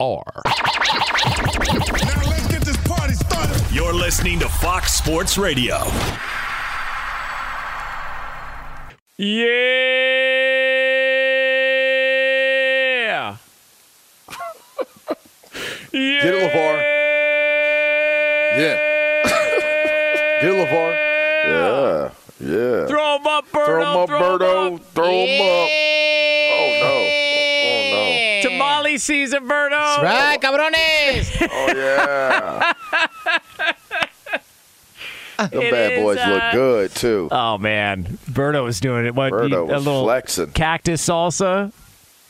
Now let's get this party started. You're listening to Fox Sports Radio. Yeah. yeah. Get it, LeVar. Yeah. Get it, LeVar. Yeah. Yeah. Throw him up, Berto. Throw him up, throw 'em Berto. up. Throw him up. Oh, no. Oh, Tamale season, Berto. Right, cabrones. no. Oh, yeah. Them It bad is, boys uh, look good, too. Oh man, Berto was doing it. What? Berto you- a was little flexing. cactus salsa.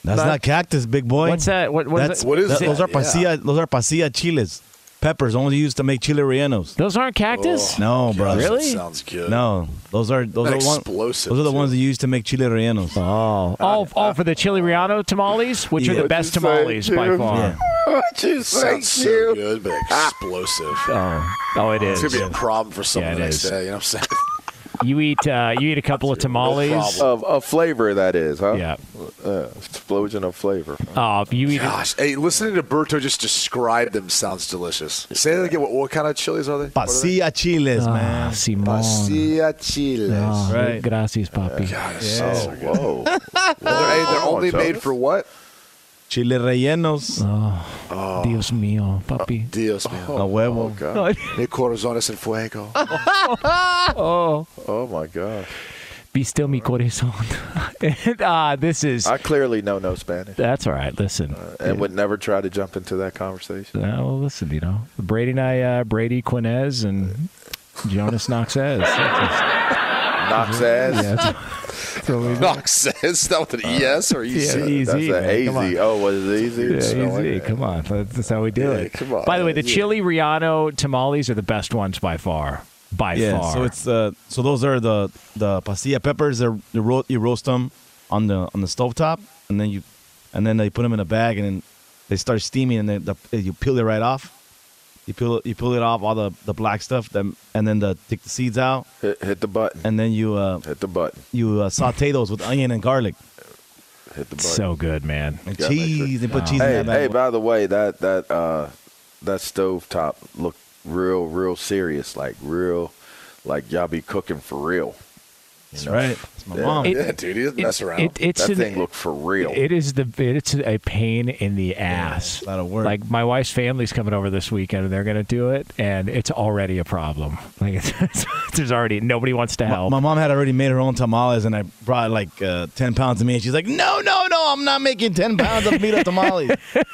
That's Not- not cactus, big boy. What's that? What? What is That's it? What is that- that? Those are Yeah. pasilla. Those are pasilla chiles. Peppers only used to make chile rellenos. Those aren't cactus. Oh, no, bro. Gosh, that Really? sounds good. No, those are those Not are one, explosive, Those are the too. ones that you use to make chile rellenos. Oh, all, all for the chili Riano tamales, which are the best What'd say, tamales by Jim? far. Yeah. What you say, Sounds so Q? good, but ah. explosive. Oh, oh, it is. It's gonna be a problem for someone Yeah, the next is. day. You know what I'm saying? You eat, uh, you eat a couple of tamales. Of, of flavor, that is, huh? Yeah. Uh, explosion of flavor. Oh, you eat. Gosh, hey, listening to Berto just describe them sounds delicious. Say that again. What, what kind of chilies are they? What are they? Pasilla chiles, Ah, man. Simon. Pasilla chiles. Oh, Right. Gracias, papi. God, it's so Oh, good. whoa. They're, hey, they're only made for what? Chile rellenos. Oh, Dios mío, papi. Dios mío. A huevo. Oh, God. Mi corazones en fuego. Oh, Oh, my God. be still mi corazón. and, uh, this is. I clearly know no Spanish That's all right. Listen. and would never try to jump into that conversation. Uh, well, listen, you know, Brady and I, uh, Brady Quinez and Jonas Knoxez. Knocks ass. Yeah, that's- so we- Knox says that with an ES or EC? Yeah, easy. That's a man. Come on. hazy. Oh, was it easy? Yeah, easy. like. Come on, that's, that's how we do Yeah, it. come on, By the way, the yeah. chili Riano tamales are the best ones by far. By Yeah. far. So it's uh, so those are the the pasilla peppers. They're you, ro- you roast them on the on the stovetop, and then you and then they put them in a bag, and then they start steaming, and then the, you peel it right off. You peel it, you peel it off all the, the black stuff, then and then the take the seeds out, Hit, hit the button. and then you uh, Hit the button. you uh, saute those with onion and garlic Hit the button. so good, man. and Gotta sure- cheese. They put cheese hey, in that hey, bag. by the way, that that uh, that stove top looked real, real serious. Like real, like y'all be cooking for real. That's right. That's my Yeah. mom. It- Yeah, dude, he doesn't mess around. It, it's that an- thing looked for real. It is the it's a pain in the ass. a lot of work. Like my wife's family's coming over this weekend and they're gonna do it, and it's already a problem. Like it's, there's already nobody wants to help. my mom had already made her own tamales, and I brought like uh, ten pounds of meat. And she's like, "No, no, no! I'm not making ten pounds of meat of tamales.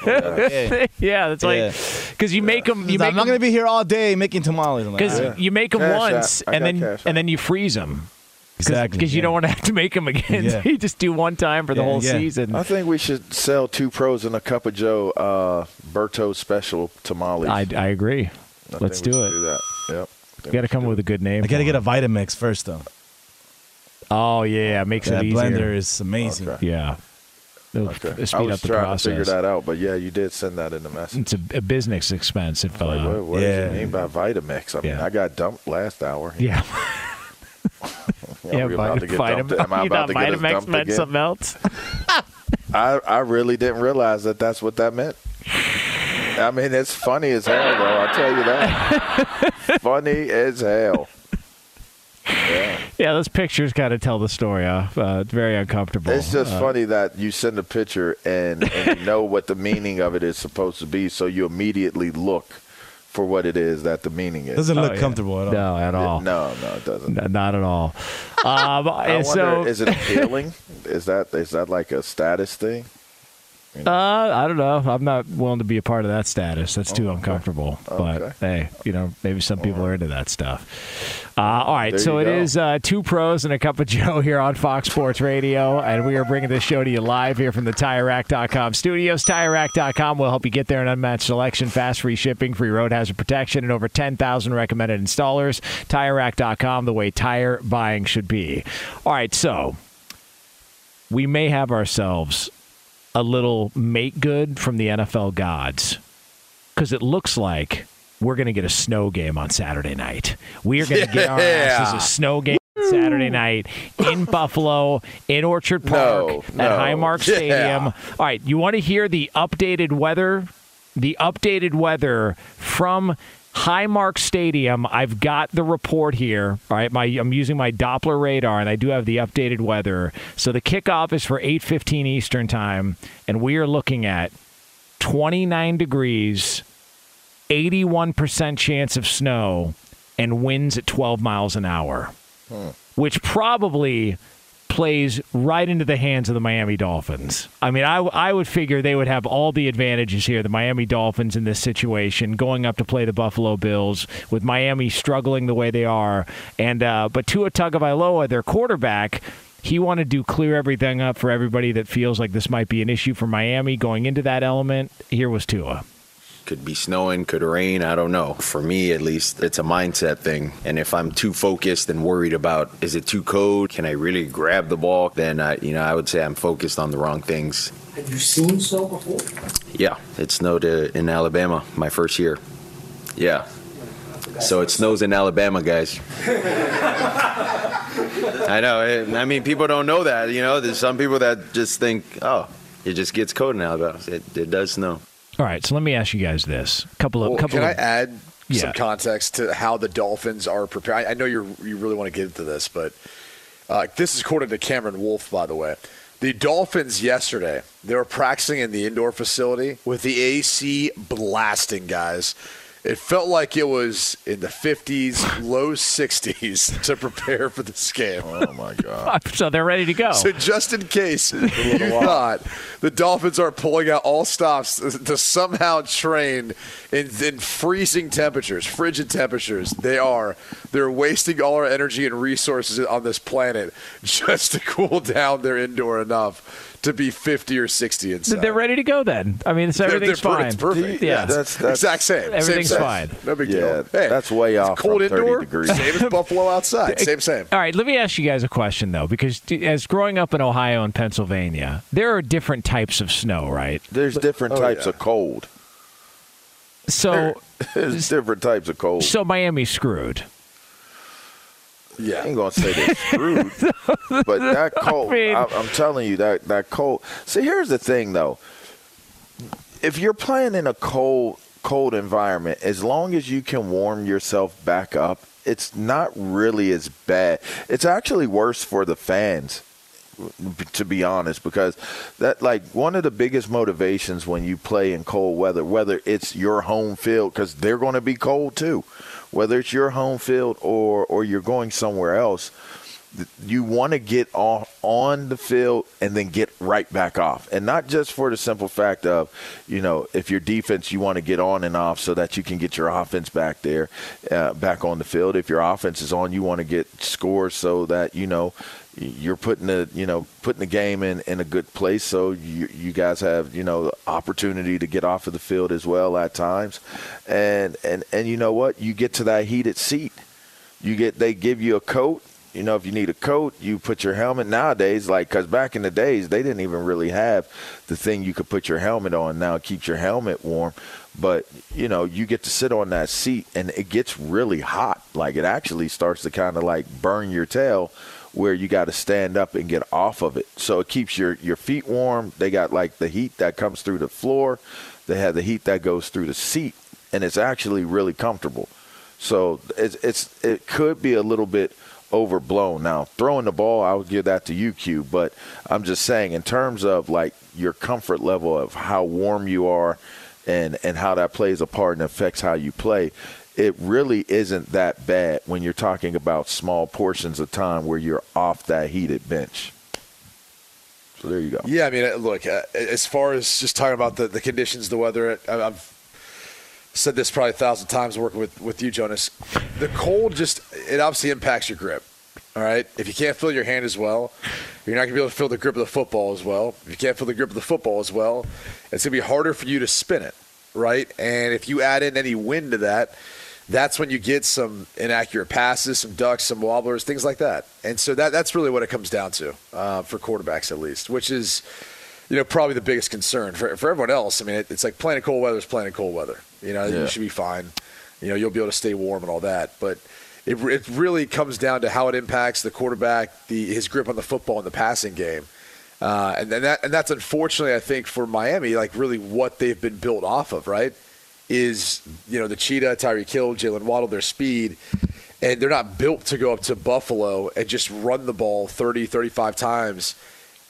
Okay. yeah, that's like Yeah. because you make them. You I'm make not going to be here all day making tamales." I'm like, because you make them Cash once and then and then you freeze them. Exactly, Because you don't want to have to make them again. Yeah. you just do one time for the Yeah, whole yeah. season. I think we should sell two pros and a cup of Joe uh, Berto special tamales. I, I agree. I Let's do it. Do that. Yep. You got to come up with a good name. I got to get a. Vitamix first, though. Oh yeah, it makes That it easier. blender is amazing. Okay. Yeah. It'll Okay. f- I speed was up the trying process. to figure that out, but yeah, you did send that in the message. It's a, a business expense. If uh, Like, what, what Yeah. does it mean by Vitamix? I mean, Yeah. I got dumped last hour. yeah, Are yeah, we about to get Vitam- dumped? Am I you about thought to get us Vitamix dumped meant again? something else. I, I really didn't realize that that's what that meant. I mean, it's funny as hell, though. I'll tell you that. funny as hell. Yeah. Yeah, those pictures kind of tell the story. Huh? Uh, it's very uncomfortable. It's just Uh, funny that you send a picture and, and you know what the meaning of it is supposed to be, so you immediately look for what it is that the meaning is. Doesn't Oh, look yeah. comple at all. No, at all. No, no, it doesn't. N- Not at all. Um, I wonder, so, is it appealing? is that is that like a status thing? Uh, I don't know. I'm not willing to be a part of that status. That's too uncomfortable. But Okay. hey, you know, maybe some people are into that stuff. Uh, all right, There so it go. is uh, two pros and a cup of Joe here on Fox Sports Radio, and we are bringing this show to you live here from the TireRack.com studios. TireRack.com will help you get there an unmatched selection, fast free shipping, free road hazard protection, and over 10,000 recommended installers. TireRack.com, the way tire buying should be. All right, so we may have ourselves a little make good from the NFL gods because it looks like we're going to get a snow game on Saturday night. We are going to get our asses a snow game Saturday night in Buffalo, in Orchard Park, No, at no. Highmark Yeah. Stadium. All right, you want to hear the updated weather? The updated weather from Highmark Stadium. I've got the report here. All right, my I'm using my Doppler radar, and I do have the updated weather. So the kickoff is for 8:15 Eastern time, and we are looking at 29 degrees, 81% chance of snow, and winds at 12 miles an hour, hmm. which probably plays right into the hands of the Miami Dolphins. I mean, I, I would figure they would have all the advantages here, the Miami Dolphins in this situation, going up to play the Buffalo Bills, with Miami struggling the way they are. And uh, But Tua Tagovailoa, their quarterback, he wanted to clear everything up for everybody that feels like this might be an issue for Miami going into that element. Here was Tua. Could be snowing, could rain, I don't know. For me, at least, it's a mindset thing. And if I'm too focused and worried about is it too cold, can I really grab the ball, then I, you know, I would say I'm focused on the wrong things. Have you seen snow before? Yeah, it snowed uh, in Alabama my first year. Yeah. So it snows in Alabama, guys. I know. I mean, people don't know that. You know, there's some people that just think, oh, it just gets cold in Alabama. It, it does snow. All right, so let me ask you guys this: a couple of Well, couple can I add Yeah. some context to how the Dolphins are prepared? I, I know you you really want to get into this, but uh, this is according to Cameron Wolfe, by the way. The Dolphins yesterday they were practicing in the indoor facility with the AC blasting, guys. It felt like it was in the 50s, low 60s to prepare for this game. Oh my god! so they're ready to go. So just in case you thought the Dolphins are pulling out all stops to somehow train in, in freezing temperatures, frigid temperatures, they are. They're wasting all our energy and resources on this planet just to cool down their indoor enough to be 50 or 60 inside. They're ready to go then. I mean, it's, They're- everything's they're per- fine. it's perfect. Yeah, That's- that's- exact same. Everything's same, fine. No big Yeah, deal. Hey, that's way it's off Cold from 30 indoor, degrees. same as Buffalo outside. Same, same. All right, let me ask you guys a question though, because as growing up in Ohio and Pennsylvania, there are different types of snow, right? There's different Oh, types yeah. of cold. So, There's different types of cold. so Miami's screwed. I Yeah. ain't gonna say they're screwed, but that cold. mean- I am telling you that that cold. See, here's the thing though. If you're playing in a cold cold environment, as long as you can warm yourself back up, it's not really as bad. It's actually worse for the fans to be honest because that like one of the biggest motivations when you play in cold weather whether it's your home field cuz they're going to be cold too whether it's your home field or or you're going somewhere else you want to get off on the field and then get right back off, and not just for the simple fact of, you know, if your defense you want to get on and off so that you can get your offense back there, uh, back on the field. If your offense is on, you want to get scores so that you know you're putting the you know putting the game in, in a good place. So you you guys have you know opportunity to get off of the field as well at times. And and and you know what? You get to that heated seat. You get they give you a coat. You know if you need a coat you put your helmet. Nowadays like because back in the days they didn't even really have the thing you could put your helmet on. Now it keeps your helmet warm. But you know you get to sit on that seat and it gets really hot. Like it actually starts to kind of like burn your tail where you got to stand up and get off of it. So it keeps your, your feet warm. They got like the heat that comes through the floor, they have the heat that goes through the seat, and it's actually really comfortable. So it's, it's it could be a little bit overblown. Now, throwing the ball, I would give that to you, Q, but I'm just saying in terms of like your comfort level of how warm you are and, and how that plays a part and affects how you play, it really isn't that bad when you're talking about small portions of time where you're off that heated bench. So there you go. Yeah, I mean, uh, look, uh, as far as just talking about the, the conditions, the weather, I- I've said this probably a thousand times working with, with you, Jonas. The cold just, it obviously impacts your grip. All right. If you can't feel your hand as well, you're not going to be able to feel the grip of the football as well. If you can't feel the grip of the football as well, it's going to be harder for you to spin it. Right. And if you add in any wind to that, that's when you get some inaccurate passes, some ducks, some wobblers, things like that. And so that that's really what it comes down to uh, for quarterbacks, at least, which is, you know, probably the biggest concern for for everyone else. I mean, it, it's like playing in cold weather is playing in cold weather. You know, Yeah. you should be fine. You know, you'll be able to stay warm and all that, but. It, it really comes down to how it impacts the quarterback, the his grip on the football in the passing game, uh, and, and that and that's unfortunately I think for Miami like really what they've been built off of, right? Is you know the cheetah, Tyreek Hill, Jalen Waddle, their speed, and they're not built to go up to Buffalo and just run the ball 30, 35 times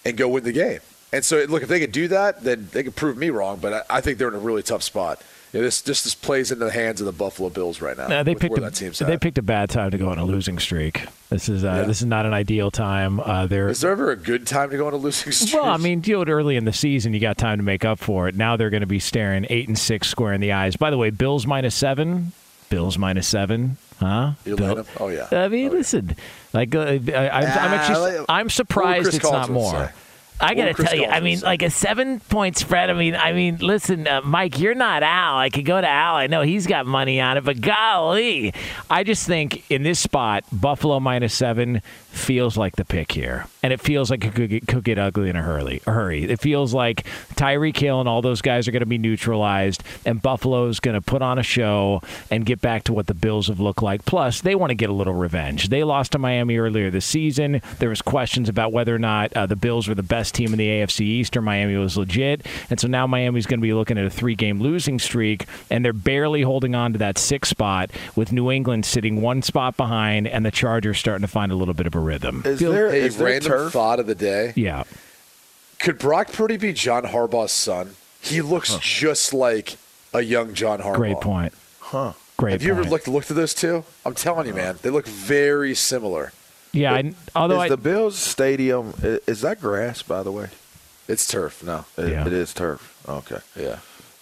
and go win the game. And so look, if they could do that, then they could prove me wrong. But I, I think they're in a really tough spot. You know, this just this plays into the hands of the Buffalo Bills right now. No, they picked a, they picked a bad time to go on a losing streak. This is uh, Yeah. this is not an ideal time. Uh, they're Is there ever a good time to go on a losing streak? well, I mean, do it early in the season. You got time to make up for it. Now they're going to be staring eight and six square in the eyes. By the way, Bills minus seven. Bills minus seven. Huh? Bill- Oh, yeah. I mean, listen. Like, uh, I, I'm, I'm actually, Ah, I'm surprised it's not more. say? I gotta tell you, I mean, like a seven point spread. I mean, I mean, listen, uh, Mike, you're not Al. I could go to Al. I know he's got money on it, but golly, I just think in this spot, Buffalo minus seven feels like the pick here, and it feels like it could get, could get ugly in a hurry. A hurry. It feels like Tyreek Hill and all those guys are going to be neutralized, and Buffalo's going to put on a show and get back to what the Bills have looked like. Plus, they want to get a little revenge. They lost to Miami earlier this season. There was questions about whether or not uh, the Bills were the best team in the AFC East or Miami was legit, and so now Miami's going to be looking at a three-game losing streak, and they're barely holding on to that sixth spot with New England sitting one spot behind, and the Chargers starting to find a little bit of a rhythm. Is Feel- there, a is there random turf? thought of the day. Yeah. Could Brock Purdy be John Harbaugh's son? He looks just like a young John Harbaugh. Great point. Huh. Great Have you point. ever looked looked at those two? I'm telling you, man, they look very similar. Yeah, I, although is I, the Bills Stadium is that grass by the way? It's turf. No. It, Yeah. it is turf. Okay. Yeah.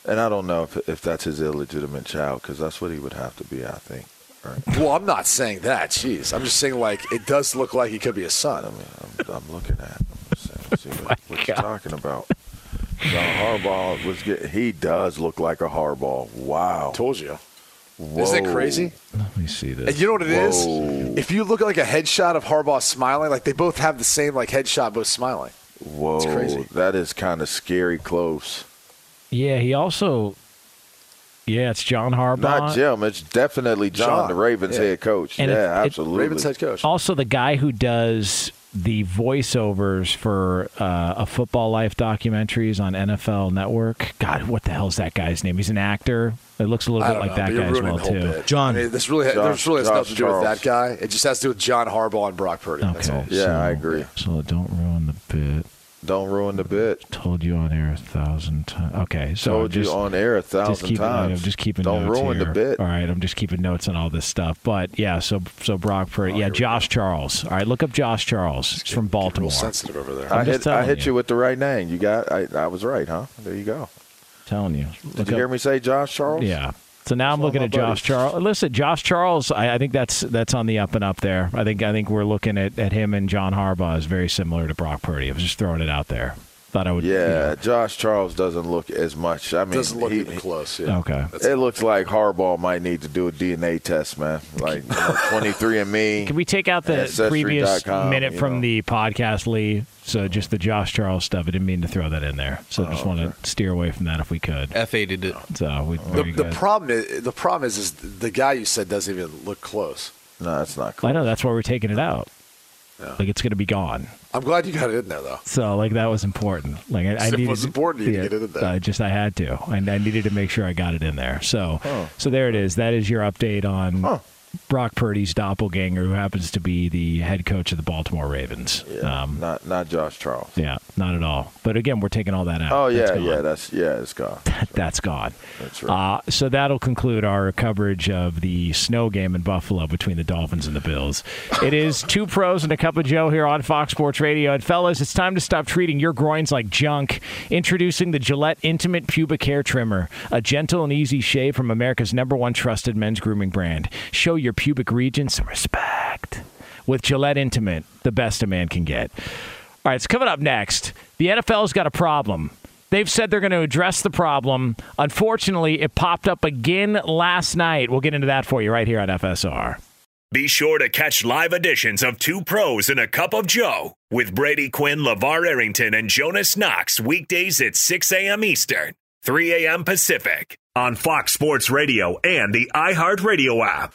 And I don't know if if that's his illegitimate child because that's what he would have to be. I think. Right. Well, I'm not saying that. Jeez, I'm just saying like it does look like he could be a son. I mean, I'm, I'm looking at. I'm saying, see Oh what, what you're talking about. John Harbaugh was get, he does look like a Harbaugh. Wow. Told you. Whoa. Isn't that crazy? let me see this. And you know what it is? Whoa. If you look at like a headshot of Harbaugh smiling, like they both have the same like headshot, both smiling. Whoa. It's crazy. That is kind of scary close. Yeah, he also. Yeah, it's John Harbaugh. Not Jim. It's definitely John, John, the Ravens yeah. head coach. And yeah, it- absolutely. Ravens head coach. Also, the guy who does the voiceovers for uh, a Football Life documentaries on NFL Network. God, what the hell's that guy's name? He's an actor. It looks a little bit don't like know, that guy as well too. bit. John. I mean, this really, Josh- this really has Josh nothing to do with that guy. It just has to do with John Harbaugh and Brock Purdy. That's all. Okay. Yeah, so- I agree. So don't ruin the bit. Don't ruin the bit. Told you on air a thousand times. Okay, so Told just, you on air a thousand just keeping, times. I'm just keeping Don't ruin the bit. All right, I'm just keeping notes on all this stuff. But yeah, so so Brock Oh, yeah, Josh Charles. All right, look up Josh Charles. He's from Baltimore. sensitive over there. I'm I hit, I hit you. with the right name. You got. I, I was right, huh? There you go. Telling you. Did Look you up- hear me say Josh Charles? Yeah. So now I'm looking at my Josh Charles. Listen, Josh Charles, I, I think that's that's on the up and up there. I think I think we're looking at, at him and John Harbaugh as very similar to Brock Purdy. I was just throwing it out there. Thought I would. Yeah, Josh Charles doesn't look as much. I mean, Doesn't look he- even close. Yeah. Okay. It looks like Harbaugh might need to do a DNA test, man. Like you know, 23 and Me. Can we take out the previous Ancestry.com, minute from know. the podcast, Lee? So just the Josh Charles stuff. I didn't mean to throw that in there. So Oh, just want to steer away from that if we could. F8 it. So we, The, the problem is the problem is, is the guy you said doesn't even look close. No, that's not I know that's why we're taking it out. Like it's going to be gone. I'm glad you got it in there though. So like that was important. Like I, I It needed was important to you to get it in there. I just I had to, and I needed to make sure I got it in there. So Huh. so there it is. That is your update on Brock Purdy's doppelganger, who happens to be the head coach of the Baltimore Ravens. Um, not not Josh Charles. yeah, not at all. But again, we're taking all that out. Oh yeah, yeah. That's yeah. It's gone. That's gone. That's right. Uh, so that'll conclude our coverage of the snow game in Buffalo between the Dolphins and the Bills. It is two pros and a cup of Joe here on Fox Sports Radio. And fellas, it's time to stop treating your groins like junk. Introducing the Gillette Intimate Pubic Hair Trimmer, a gentle and easy shave from America's number one trusted men's grooming brand. Show your pubic region some respect with Gillette Intimate, the best a man can get. All right, it's coming up next. The NFL's got a problem. They've said they're going to address the problem. Unfortunately, it popped up again last night. We'll get into that for you right here on FSR. Be sure to catch live editions of Two Pros and a Cup of Joe with Brady Quinn, LeVar Arrington, and Jonas Knox weekdays at 6 a.m. Eastern, 3 a.m. Pacific on Fox Sports Radio and the iHeartRadio app.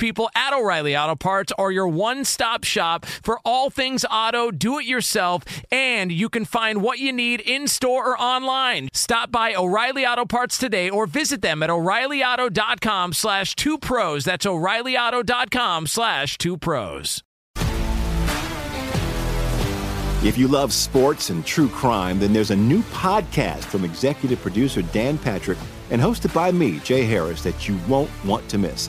people at O'Reilly Auto Parts are your one stop shop for all things auto, do it yourself, and you can find what you need in store or online. Stop by O'Reilly Auto Parts today or visit them at o'ReillyAuto.com slash two pros. That's o'ReillyAuto.com slash two pros. If you love sports and true crime, then there's a new podcast from executive producer Dan Patrick and hosted by me, Jay Harris, that you won't want to miss.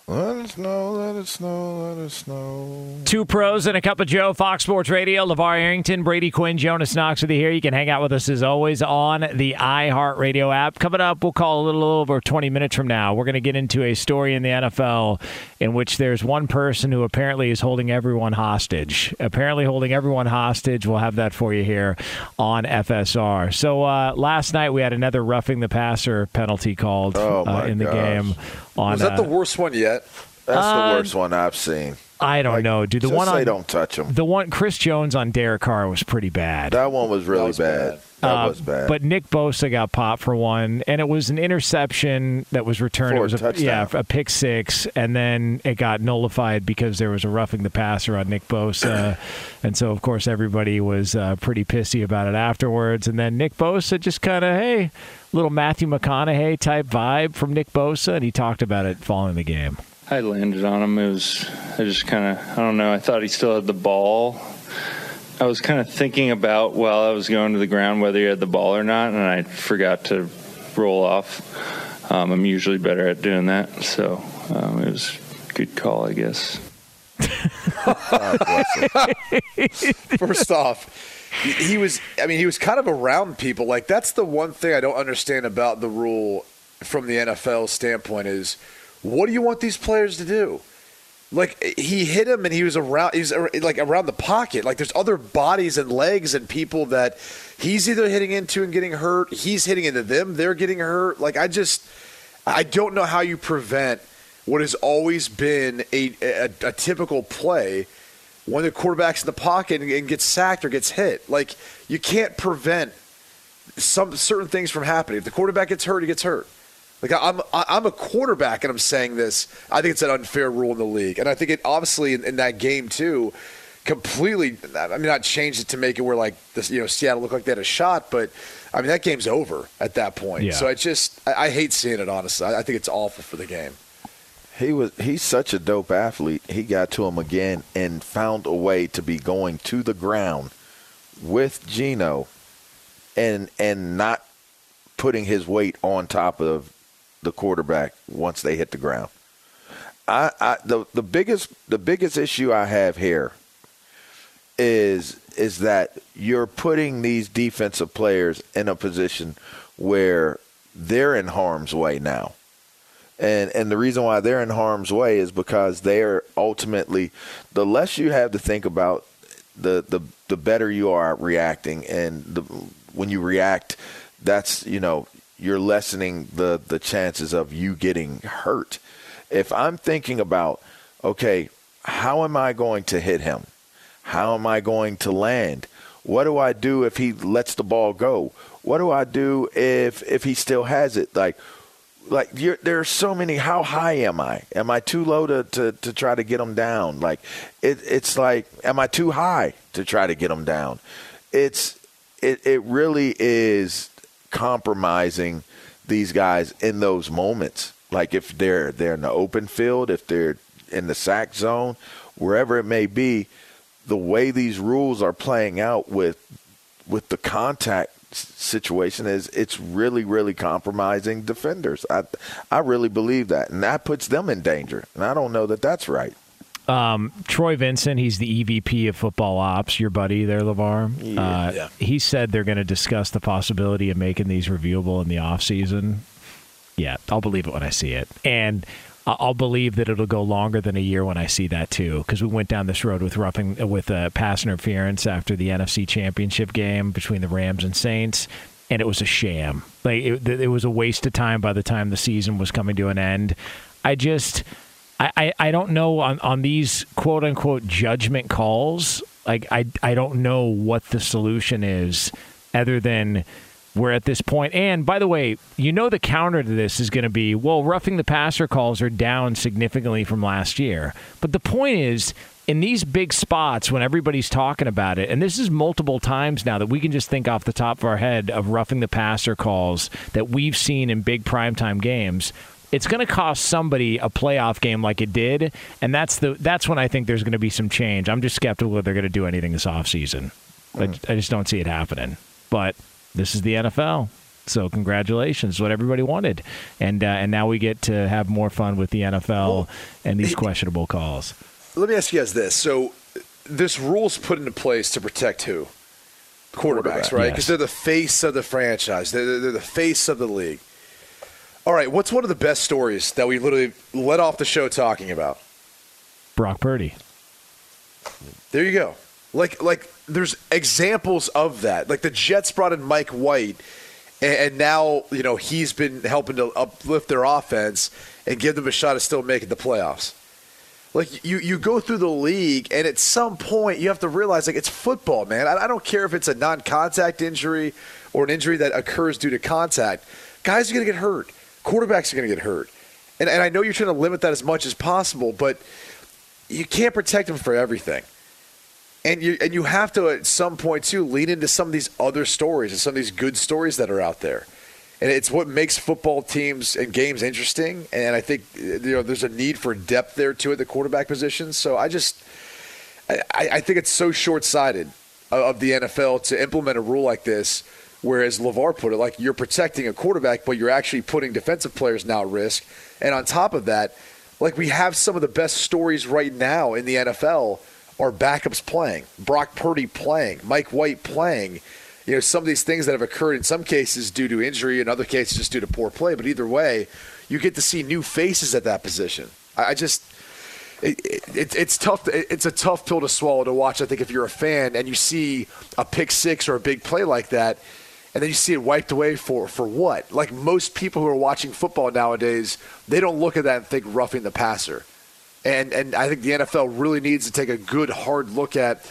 Let it snow, let it snow, let it snow. Two pros and a cup of Joe, Fox Sports Radio. LeVar Arrington, Brady Quinn, Jonas Knox with you here. You can hang out with us as always on the iHeartRadio app. Coming up, we'll call a little over 20 minutes from now. We're going to get into a story in the NFL in which there's one person who apparently is holding everyone hostage. Apparently holding everyone hostage. We'll have that for you here on FSR. So uh, last night we had another roughing the passer penalty called Oh, uh, in the gosh. game. On, Was that the uh, worst one yet? That's Uh, the worst one I've seen. I don't know, dude. The just one say on don't touch him. the one Chris Jones on Derek Carr was pretty bad. That one was really bad. That Uh, was bad. But Nick Bosa got popped for one, and it was an interception that was returned. For it a was a touchdown. yeah, a pick six, and then it got nullified because there was a roughing the passer on Nick Bosa, and so of course everybody was uh, pretty pissy about it afterwards. And then Nick Bosa just kind of hey, little Matthew McConaughey type vibe from Nick Bosa, and he talked about it following the game. I landed on him. It was, I just kind of, I don't know. I thought he still had the ball. I was kind of thinking about while I was going to the ground whether he had the ball or not, and I forgot to roll off. Um, I'm usually better at doing that, so um, it was a good call, I guess. First off, he, was. I mean, he was kind of around people. Like that's the one thing I don't understand about the rule from the NFL standpoint is, what do you want these players to do? Like he hit him and he was around. He's like around the pocket. Like there's other bodies and legs and people that he's either hitting into and getting hurt. He's hitting into them. They're getting hurt. Like I just, I don't know how you prevent what has always been a, a, a typical play when the quarterback's in the pocket and, and gets sacked or gets hit. Like you can't prevent some certain things from happening. If the quarterback gets hurt, he gets hurt. Like I'm, I'm a quarterback, and I'm saying this. I think it's an unfair rule in the league, and I think it obviously in, in that game too, completely. I mean, not changed it to make it where like this, you know, Seattle looked like they had a shot, but I mean that game's over at that point. Yeah. So I just, I, I hate seeing it. Honestly, I, I think it's awful for the game. He was he's such a dope athlete. He got to him again and found a way to be going to the ground with Geno and and not putting his weight on top of the quarterback once they hit the ground. I, I the the biggest the biggest issue I have here is is that you're putting these defensive players in a position where they're in harm's way now. And and the reason why they're in harm's way is because they're ultimately the less you have to think about the the the better you are reacting and the when you react that's you know you're lessening the the chances of you getting hurt. If I'm thinking about okay, how am I going to hit him? How am I going to land? What do I do if he lets the ball go? What do I do if if he still has it? Like like there are so many. How high am I? Am I too low to, to, to try to get them down? Like it, it's like, am I too high to try to get them down? It's it it really is compromising these guys in those moments. Like if they're they're in the open field, if they're in the sack zone, wherever it may be, the way these rules are playing out with with the contact situation is it's really really compromising defenders. I I really believe that, and that puts them in danger. And I don't know that that's right. Um, Troy Vincent, he's the EVP of football ops, your buddy there, LeVar. uh, yeah. He said they're going to discuss the possibility of making these reviewable in the offseason. Yeah, I'll believe it when I see it. And I- I'll believe that it'll go longer than a year when I see that too, because we went down this road with roughing with uh, pass interference after the NFC Championship game between the Rams and Saints, and it was a sham. Like it, it was a waste of time by the time the season was coming to an end. I just, I, I, I don't know on on these quote unquote judgment calls. Like I, I don't know what the solution is, other than we're at this point. And by the way, you know the counter to this is going to be well, roughing the passer calls are down significantly from last year. But the point is, in these big spots when everybody's talking about it, and this is multiple times now that we can just think off the top of our head of roughing the passer calls that we've seen in big primetime games. It's going to cost somebody a playoff game like it did, and that's the that's when I think there's going to be some change. I'm just skeptical that they're going to do anything this offseason. I, mm. I just don't see it happening. But this is the NFL. So congratulations, what everybody wanted, and uh, and now we get to have more fun with the NFL well, and these questionable calls. Let me ask you guys this: so this rule's put into place to protect who? Quarterbacks, right? Because yes. they're the face of the franchise. They're, they're the face of the league. All right, what's one of the best stories that we literally let off the show talking about? Brock Purdy. There you go. Like like there's examples of that. Like the Jets brought in Mike White and, now, you know, he's been helping to uplift their offense and give them a shot at still making the playoffs. Like you, you go through the league, and at some point you have to realize, like it's football, man. I, I don't care if it's a non-contact injury or an injury that occurs due to contact. Guys are going to get hurt. Quarterbacks are going to get hurt, and and I know you're trying to limit that as much as possible, but you can't protect them for everything. And you and you have to at some point too lean into some of these other stories and some of these good stories that are out there. And it's what makes football teams and games interesting. And I think you know there's a need for depth there too at the quarterback position. So I just I, I think it's so short sighted of the NFL to implement a rule like this. Whereas LeVar put it, like you're protecting a quarterback, but you're actually putting defensive players now at risk. And on top of that, like we have some of the best stories right now in the NFL are backups playing, Brock Purdy playing, Mike White playing. You know, some of these things that have occurred in some cases due to injury, in other cases just due to poor play. But either way, you get to see new faces at that position. I just. It, it, it's tough. It's a tough pill to swallow to watch. I think if you're a fan and you see a pick six or a big play like that, and then you see it wiped away for for what? Like most people who are watching football nowadays, they don't look at that and think roughing the passer. And and I think the NFL really needs to take a good hard look at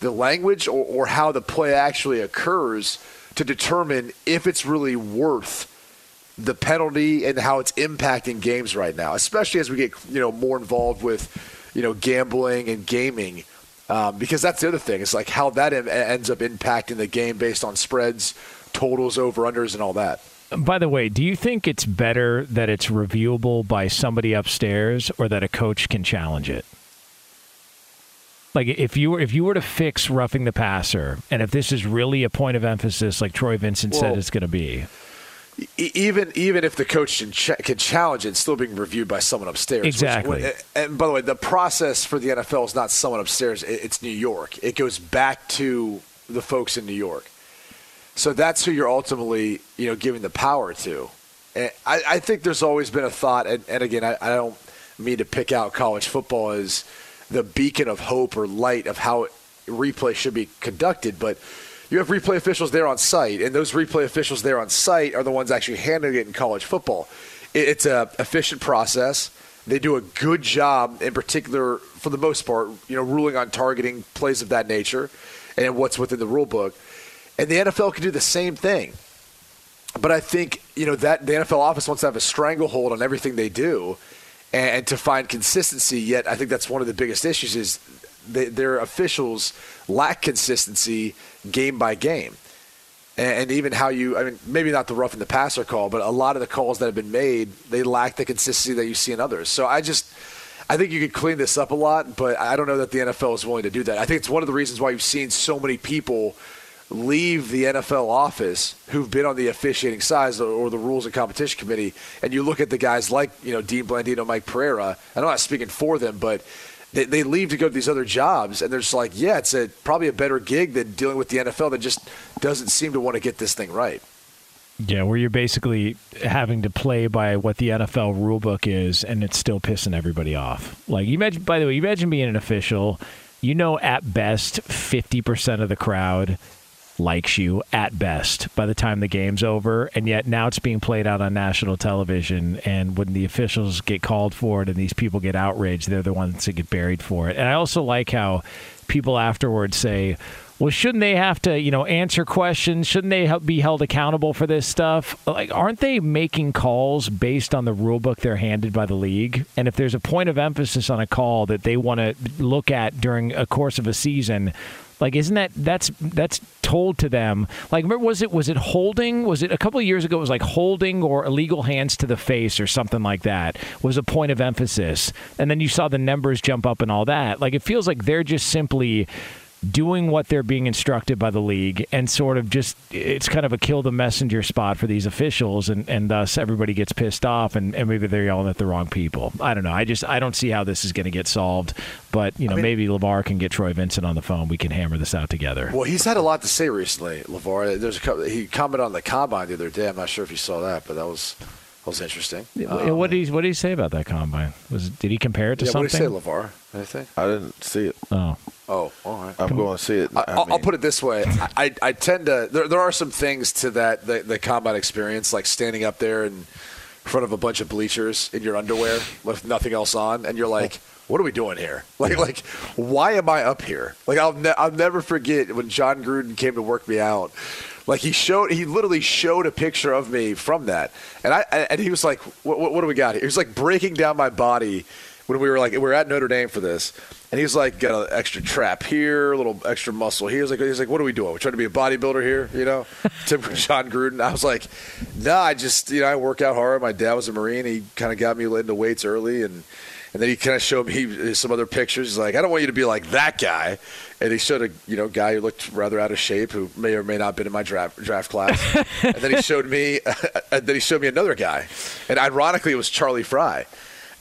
the language or, or how the play actually occurs to determine if it's really worth the penalty and how it's impacting games right now, especially as we get you know more involved with you know gambling and gaming. Um, because that's the other thing. It's like how that ends up impacting the game based on spreads, totals, over unders, and all that. By the way, do you think it's better that it's reviewable by somebody upstairs or that a coach can challenge it? Like if you were if you were to fix roughing the passer, and if this is really a point of emphasis, like Troy Vincent well, said it's going to be, even even if the coach can, ch- can challenge it, it's still being reviewed by someone upstairs. Exactly. Which, and by the way, the process for the NFL is not someone upstairs; it's New York. It goes back to the folks in New York. So that's who you're ultimately, you know, giving the power to. And I, I think there's always been a thought, and, and again, I, I, don't mean to pick out college football as the beacon of hope or light of how replay should be conducted, but you have replay officials there on site, and those replay officials there on site are the ones actually handling it in college football. It, it's a efficient process. They do a good job, in particular, for the most part, you know, ruling on targeting plays of that nature and what's within the rule book. And the NFL can do the same thing. But I think, you know, that the NFL office wants to have a stranglehold on everything they do and, and to find consistency. Yet I think that's one of the biggest issues is they, their officials lack consistency game by game. And, and even how you, I mean, maybe not the rough and the passer call, but a lot of the calls that have been made, they lack the consistency that you see in others. So I just, I think you could clean this up a lot, but I don't know that the NFL is willing to do that. I think it's one of the reasons why you've seen so many people – leave the NFL office who've been on the officiating side or the rules and competition committee, and you look at the guys like you know Dean Blandino, Mike Pereira. I'm not speaking for them, but they, they leave to go to these other jobs, and they're just like, yeah, it's a, probably a better gig than dealing with the NFL that just doesn't seem to want to get this thing right. Yeah, where you're basically having to play by what the NFL rulebook is, and it's still pissing everybody off. Like you imagine, by the way, you imagine being an official. You know, at best, fifty percent of the crowd likes you at best by the time the game's over. And yet now it's being played out on national television. And when the officials get called for it and these people get outraged, they're the ones that get buried for it. And I also like how people afterwards say, well, shouldn't they have to, you know, answer questions? Shouldn't they be held accountable for this stuff? Like, aren't they making calls based on the rule book they're handed by the league? And if there's a point of emphasis on a call that they want to look at during a course of a season, like, isn't that that's that's told to them? Like, was it was it holding? Was it a couple of years ago? It was like holding or illegal hands to the face or something like that was a point of emphasis, and then you saw the numbers jump up and all that. Like, it feels like they're just simply doing what they're being instructed by the league and sort of just it's kind of a kill the messenger spot for these officials and, and thus everybody gets pissed off and, and maybe they're yelling at the wrong people. I don't know. I just I don't see how this is going to get solved. But you know, I mean- maybe LeVar can get Troy Vincent on the phone. We can hammer this out together. Well, he's had a lot to say recently, LeVar. There's a couple, he commented on the combine the other day. I'm not sure if you saw that, but that was that was interesting. Um, what did he What did he say about that combine? Was did he compare it to yeah, what something? did he say, LeVar? Anything? I didn't see it. Oh. Oh, all right. I'm going to see it. I, I I'll, I'll mean- put it this way: I, I, I tend to. There, there are some things to that the, the combine experience, like standing up there and in front of a bunch of bleachers in your underwear with nothing else on, and you're like, "What are we doing here? Like, like, why am I up here?" Like, I'll ne- I'll never forget when Jon Gruden came to work me out. Like he showed, he literally showed a picture of me from that, and I and he was like, "What, what, what do we got here?" He was like breaking down my body when we were like we were at Notre Dame for this, and he's like, "Got an extra trap here, a little extra muscle here." He's like, "He's like, what are we doing? We're trying to be a bodybuilder here, you know?" Typical Jon Gruden. I was like, "No, I just you know I work out hard. My dad was a Marine. He kind of got me into weights early, and and then he kind of showed me some other pictures. He's like, I don't want you to be like that guy." And he showed a you know guy who looked rather out of shape, who may or may not have been in my draft draft class. and then he showed me, and then he showed me another guy, and ironically, it was Charlie Frye.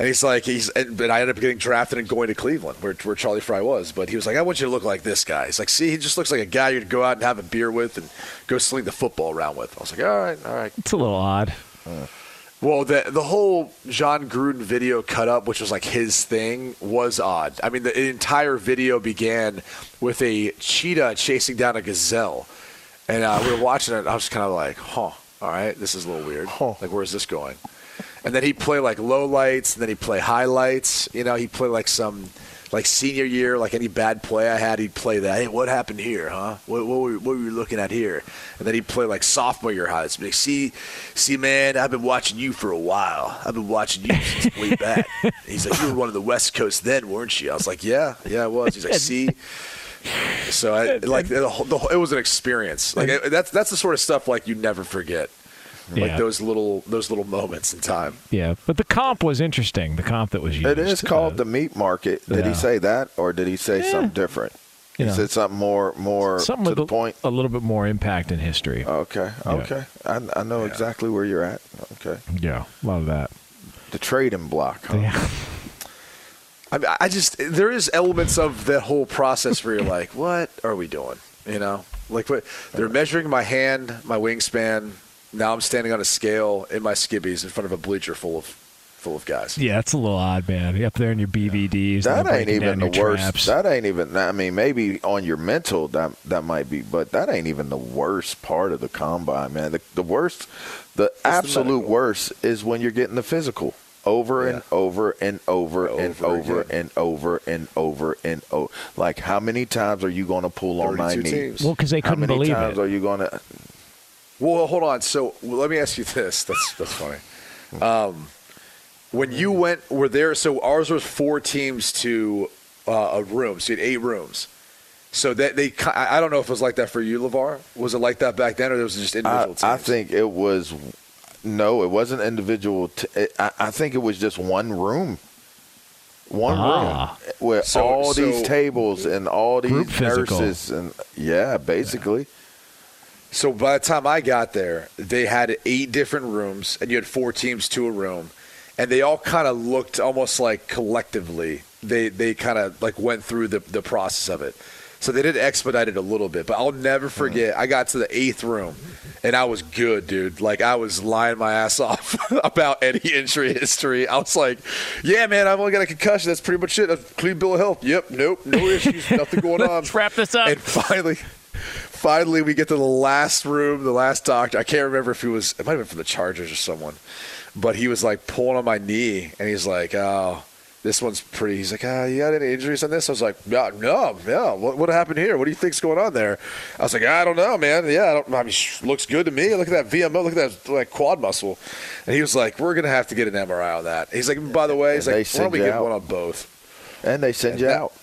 And he's like, he's, and, and I ended up getting drafted and going to Cleveland, where, where Charlie Frye was. But he was like, I want you to look like this guy. He's like, see, he just looks like a guy you'd go out and have a beer with and go sling the football around with. I was like, all right, all right. It's a little odd. Well, the the whole Jon Gruden video cut up, which was like his thing, was odd. I mean, the entire video began with a cheetah chasing down a gazelle, and uh, we were watching it. I was kind of like, "Huh, all right, this is a little weird. Like, where's this going?" And then he'd play like low lights, and then he'd play highlights. You know, he'd play like some like senior year, like any bad play I had, he'd play that. Hey, what happened here, huh? What, what, were, what were you looking at here? And then he'd play like sophomore year highlights. Like, see, see, man, I've been watching you for a while. I've been watching you since way back. He's like, you were one of the West Coast then, weren't you? I was like, yeah, yeah, I was. He's like, see. So I like the, whole- the, whole- it was an experience. Like that's that's the sort of stuff like you never forget. Like Yeah. those little those little moments in time. Yeah, but the comp was interesting. The comp that was used. It is called uh, the meat market. Did yeah. he say that, or did he say something different? You he know. said something more, more Something to with the a, point. a little bit more impact in history. Okay, Yeah. okay. I, I know exactly where you're at. Okay. Yeah, a lot of that. The trading block. Huh? I mean, I just there is elements of that whole process where you're like, what are we doing? You know, like what they're measuring my hand, my wingspan. Now I'm standing on a scale in my skibbies in front of a bleacher full of full of guys. Yeah, it's a little odd, man. You up there in your BVDs. That ain't even the worst. traps. That ain't even. I mean, maybe on your mental that that might be, but that ain't even the worst part of the combine, man. The, the worst, the absolute worst is when you're getting the physical over and over and over and Over over again. and over and over and over. Like, how many times are you going to pull on my 32 knee? teams. Well, 'cause they How couldn't believe it. How many times it. are you going to? Well, hold on. So well, let me ask you this. That's that's funny. Um, when you went, were there? So ours was four teams to uh, a room. So you had eight rooms. So that they, I I don't know if it was like that for you, LeVar. Was it like that back then, or was it just I, individual teams? I think it was no, it wasn't individual. T- it, I, I think it was just one room, one Ah. room with So- all these tables and all these Group physical. nurses and yeah, basically. So by the time I got there, they had eight different rooms, and you had four teams to a room, and they all kind of looked almost like collectively. They they kind of like went through the the process of it. So they did expedite it a little bit, but I'll never uh-huh. forget. I got to the eighth room, and I was good, dude. Like I was lying my ass off about any injury history. I was like, "Yeah, man, I've only got a concussion. That's pretty much it. A clean bill of health. Yep, nope, no issues, nothing going on." Let's wrap this up. And finally, finally, we get to the last room, the last doctor. I can't remember if he was, it might have been from the Chargers or someone, but he was like pulling on my knee, and he's like, "Oh, this one's pretty." He's like, "Ah, you got any injuries on this?" I was like, "No, no, no. What, what happened here? What do you think's going on there?" I was like, "I don't know, man. Yeah, I don't. I mean, looks good to me. Look at that VMO. Look at that like quad muscle." And he was like, "We're gonna have to get an MRI on that." He's like, "By the way, he's And like, why don't we get out. one on both?" And they send you that- out.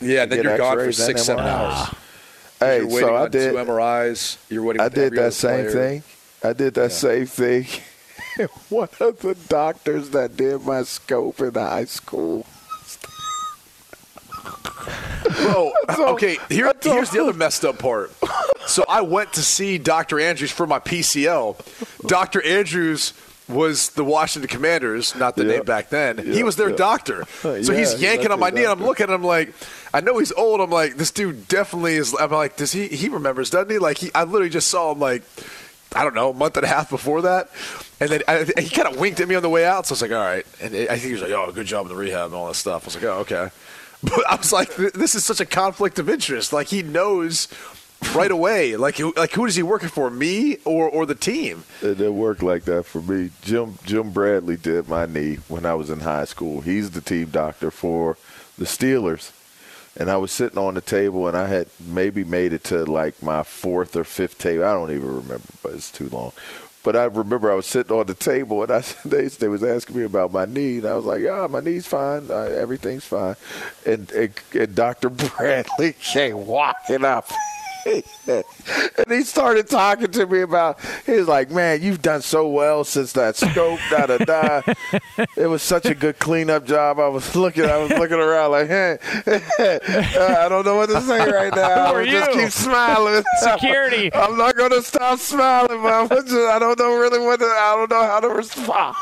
Yeah, and then you're gone for six, seven hours. Hey, you're waiting so I on did. two MRIs. You're waiting. I did that same player. thing. I did that same thing. One of the doctors that did my scope in high school Bro, okay, here, here's the other messed up part. So I went to see Dr. Andrews for my PCL. Dr. Andrews was the Washington Commanders, not the Yeah. name back then. he was their yeah. doctor. So he's yanking on my knee, and I'm looking at him like, I know he's old. I'm like, this dude definitely is. I'm like, does he? He remembers, doesn't he? Like, he, I literally just saw him like, I don't know, a month and a half before that, and then I, he kind of winked at me on the way out. So I was like, all right, and I think he was like, oh, good job in the rehab and all that stuff. I was like, oh, okay. But I was like, this is such a conflict of interest. Like he knows right away. Like, like who is he working for? Me or or the team? It didn't work like that for me. Jim Jim Bradley did my knee when I was in high school. He's the team doctor for the Steelers. And I was sitting on the table and I had maybe made it to like my fourth or fifth table. I don't even remember, but it's too long. But I remember I was sitting on the table and I they, they was asking me about my knee and I was like, "Yeah, my knee's fine. Everything's fine." And, and, and Dr. Bradley came walking up. and he started talking to me about He's like man you've done so well since that scope da da da. It was such a good cleanup job. I was looking i was looking around like hey uh, i don't know what to say right now. Who are I just you? keep smiling. Security. i'm not going to stop smiling but I'm just, i don't know really what to, i don't know how to respond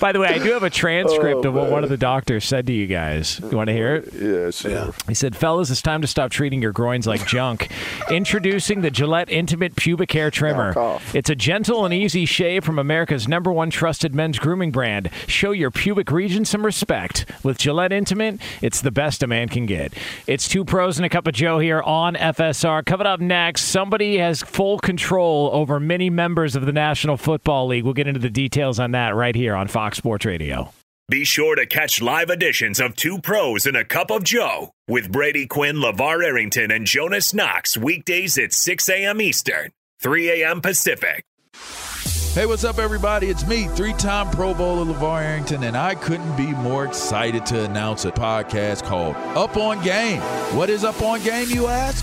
By the way, I do have a transcript Oh, of what man. one of the doctors said to you guys. You want to hear it? Yes, yeah sure He said, Fellas, it's time to stop treating your groins like junk. Introducing the Gillette Intimate Pubic Hair Trimmer. It's a gentle and easy shave from America's number one trusted men's grooming brand. Show your pubic region some respect. With Gillette Intimate, it's the best a man can get. It's two pros and a cup of Joe here on FSR. Coming up next, somebody has full control over many members of the National Football League. We'll get into the details on that right here on Fox Sports Radio. Be sure to catch live editions of Two Pros and a Cup of Joe with Brady Quinn, LeVar Arrington, and Jonas Knox weekdays at 6 a.m. Eastern, 3 a.m. Pacific. Hey, what's up, everybody? It's me, three time Pro Bowler LeVar Arrington, and I couldn't be more excited to announce a podcast called Up on Game. What is Up on Game, you ask?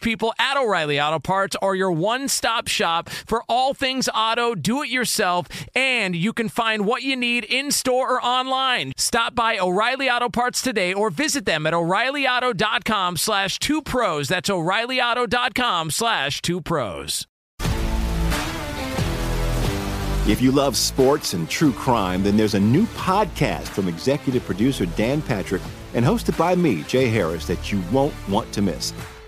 people at O'Reilly Auto Parts are your one stop shop for all things auto, do it yourself, and you can find what you need in store or online. Stop by O'Reilly Auto Parts today or visit them at o'ReillyAuto.com slash two pros. That's o'ReillyAuto.com slash two pros. If you love sports and true crime, then there's a new podcast from executive producer Dan Patrick and hosted by me, Jay Harris, that you won't want to miss.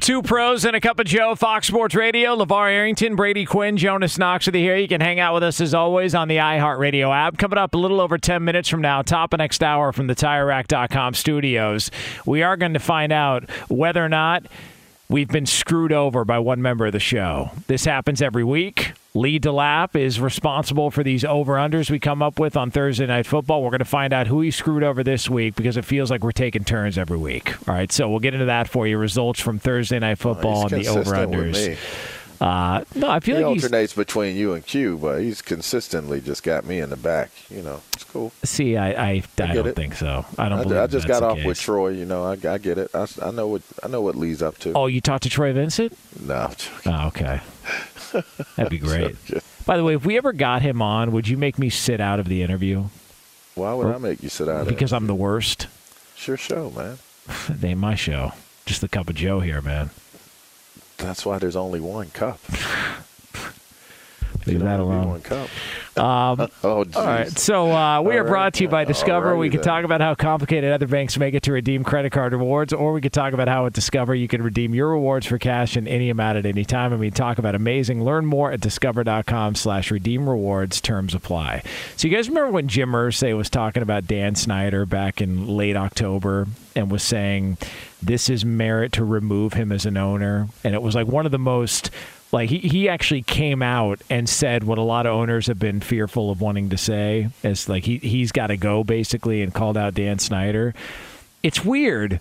Two pros and a cup of Joe, Fox Sports Radio. LeVar Arrington, Brady Quinn, Jonas Knox you here. You can hang out with us as always on the iHeartRadio app. Coming up a little over 10 minutes from now, top of next hour from the TireRack.com studios. We are going to find out whether or not we've been screwed over by one member of the show. This happens every week. Lee DeLapp is responsible for these over-unders we come up with on Thursday Night Football. We're going to find out who he screwed over this week because it feels like we're taking turns every week. All right, so we'll get into that for you. Results from Thursday Night Football He's and the over-unders. me. Uh, no, I feel he like alternates between you and Q, but he's consistently just got me in the back. You know, it's cool. See, I I, I, get don't it. think so. I don't I, believe I just got off with. Troy. You know, I, I get it. I, I know what I know what Lee's up to. Oh, you talked to Troy Vincent? No. Oh, okay. That'd be great. By the way, if we ever got him on, would you make me sit out of the interview? Why would I make you sit out? Because I'm the worst. It's your show, man. It ain't my show. Just the cup of Joe here, man. That's why there's only one cup. Leave that alone. One cup. Um, oh, geez. All right. So uh, we All are right. brought to you by Discover. we could talk about how complicated other banks make it to redeem credit card rewards, or we could talk about how at Discover you can redeem your rewards for cash in any amount at any time. I mean, talk about amazing. Learn more at discover.com slash redeem rewards. Terms apply. So you guys remember when Jim Irsay was talking about Dan Snyder back in late October and was saying this is merit to remove him as an owner? And it was like one of the most like he, he actually came out and said what a lot of owners have been fearful of wanting to say is like he, he's got to go basically and called out Dan Snyder. It's weird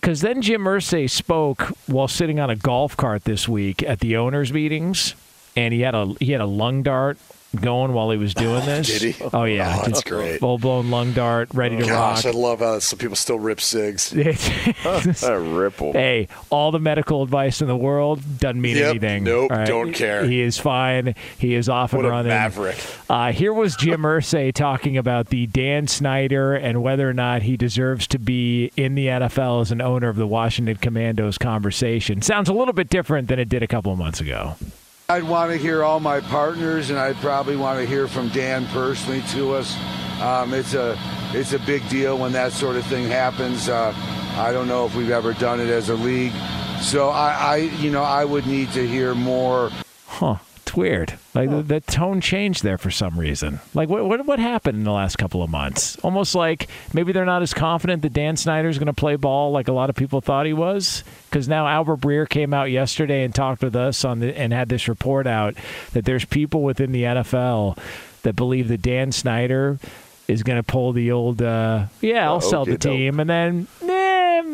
because then Jim Irsay spoke while sitting on a golf cart this week at the owners meetings and he had a he had a lung dart going while he was doing this. Did he? Oh yeah, Oh, that's great. Full blown lung dart, ready to Gosh, I love how some people still rip cigs. a ripple. Hey, all the medical advice in the world doesn't mean Yep. anything. Nope, all right? don't care. He is fine. He is off and What a running. maverick. Uh, here was Jim Irsay talking about the Dan Snyder and whether or not he deserves to be in the NFL as an owner of the Washington Commandos conversation. Sounds a little bit different than it did a couple of months ago. I'd want to hear all my partners, and I'd probably want to hear from Dan personally to us. Um, it's a it's a big deal when that sort of thing happens. Uh, I don't know if we've ever done it as a league, so I, I you know I would need to hear more. Huh. It's weird. Like the, the tone changed there for some reason. Like what, what what happened in the last couple of months? Almost like maybe they're not as confident that Dan Snyder's going to play ball like a lot of people thought he was. Because now Albert Breer came out yesterday and talked with us on the and had this report out that there's people within the NFL that believe that Dan Snyder is going to pull the old uh, yeah I'll sell the okey-doke. team and then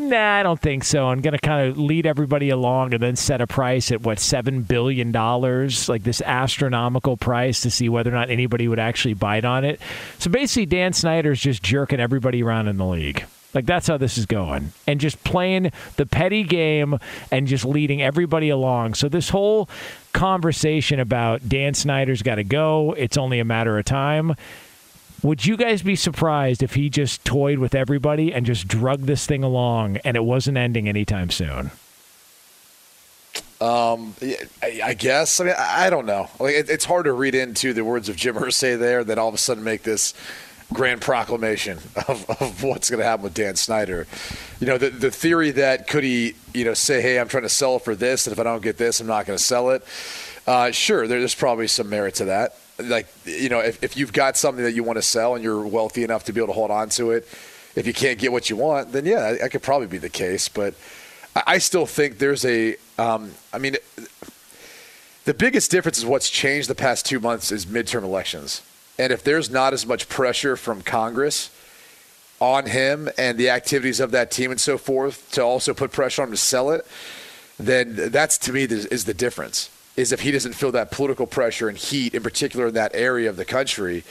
nah I don't think so. I'm going to kind of lead everybody along and then set a price at what seven billion dollars? Like this astronomical price to see whether or not anybody would actually bite on it. So basically Dan Snyder's just jerking everybody around in the league. Like that's how this is going. And just playing the petty game and just leading everybody along. So this whole conversation about Dan Snyder's got to go it's only a matter of time would you guys be surprised if he just toyed with everybody and just drug this thing along and it wasn't ending anytime soon? Um, I, guess. I mean, I, don't know. Like, it, it's hard to read into the words of Jim Irsay there that all of a sudden make this grand proclamation of, of what's going to happen with Dan Snyder. You know, the the theory that could he, you know, say, "Hey, I'm trying to sell for this, and if I don't get this, I'm not going to sell it." Uh, sure, there's probably some merit to that. Like, you know, if, if you've got something that you want to sell and you're wealthy enough to be able to hold on to it, if you can't get what you want, then yeah, that, could probably be the case. But I, still think there's a, um, I mean, the biggest difference is what's changed the past two months is midterm elections. And if there's not as much pressure from Congress on him and the activities of that team and so forth to also put pressure on him to sell it, then that's to me is the difference. Is if he doesn't feel that political pressure and heat, in particular in that area of the country,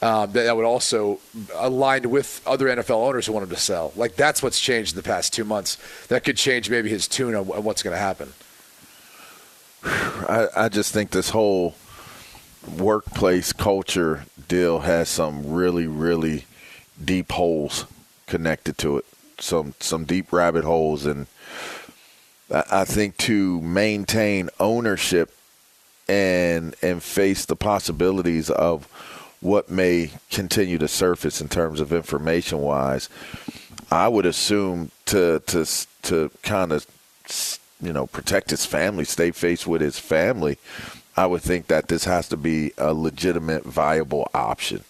um, that, that would also align with other NFL owners who want him to sell. Like that's what's changed in the past two months. That could change maybe his tune on, on what's going to happen. I, I just think this whole workplace culture deal has some really, really deep holes connected to it. Some some deep rabbit holes, and I, think to maintain ownership and and face the possibilities of what may continue to surface in terms of information wise, I would assume to to to kind of you know protect his family, stay faced with his family. I would think that this has to be a legitimate, viable option.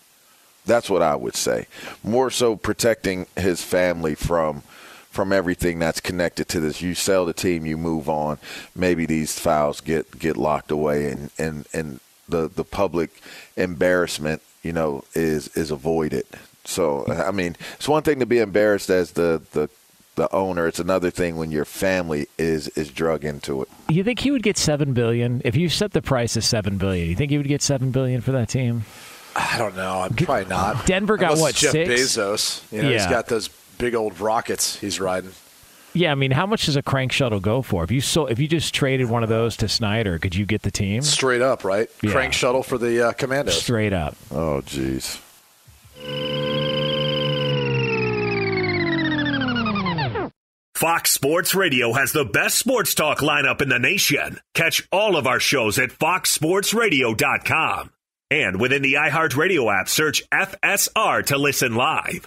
That's what I would say. More so protecting his family from from everything that's connected to this. You sell the team, you move on. Maybe these files get get locked away, and and and the the public embarrassment, you know, is is avoided. So I mean, it's one thing to be embarrassed as the the the owner. It's another thing when your family is is drug into it. You think he would get seven billion if you set the price as seven billion? You think he would get seven billion for that team? I don't know. I'm probably not. Denver got Unless what, Jeff six? Bezos. You know, he's Yeah. got those big old rockets he's riding. Yeah, I mean, how much does a crank shuttle go for? If you sold, if you just traded one of those to Snyder, could you get the team Straight up, right? Yeah. Crank shuttle for the uh, Commandos. straight up? Oh, jeez. Fox Sports Radio has the best sports talk lineup in the nation. Catch all of our shows at foxsportsradio.com. And within the iHeartRadio app, search FSR to listen live.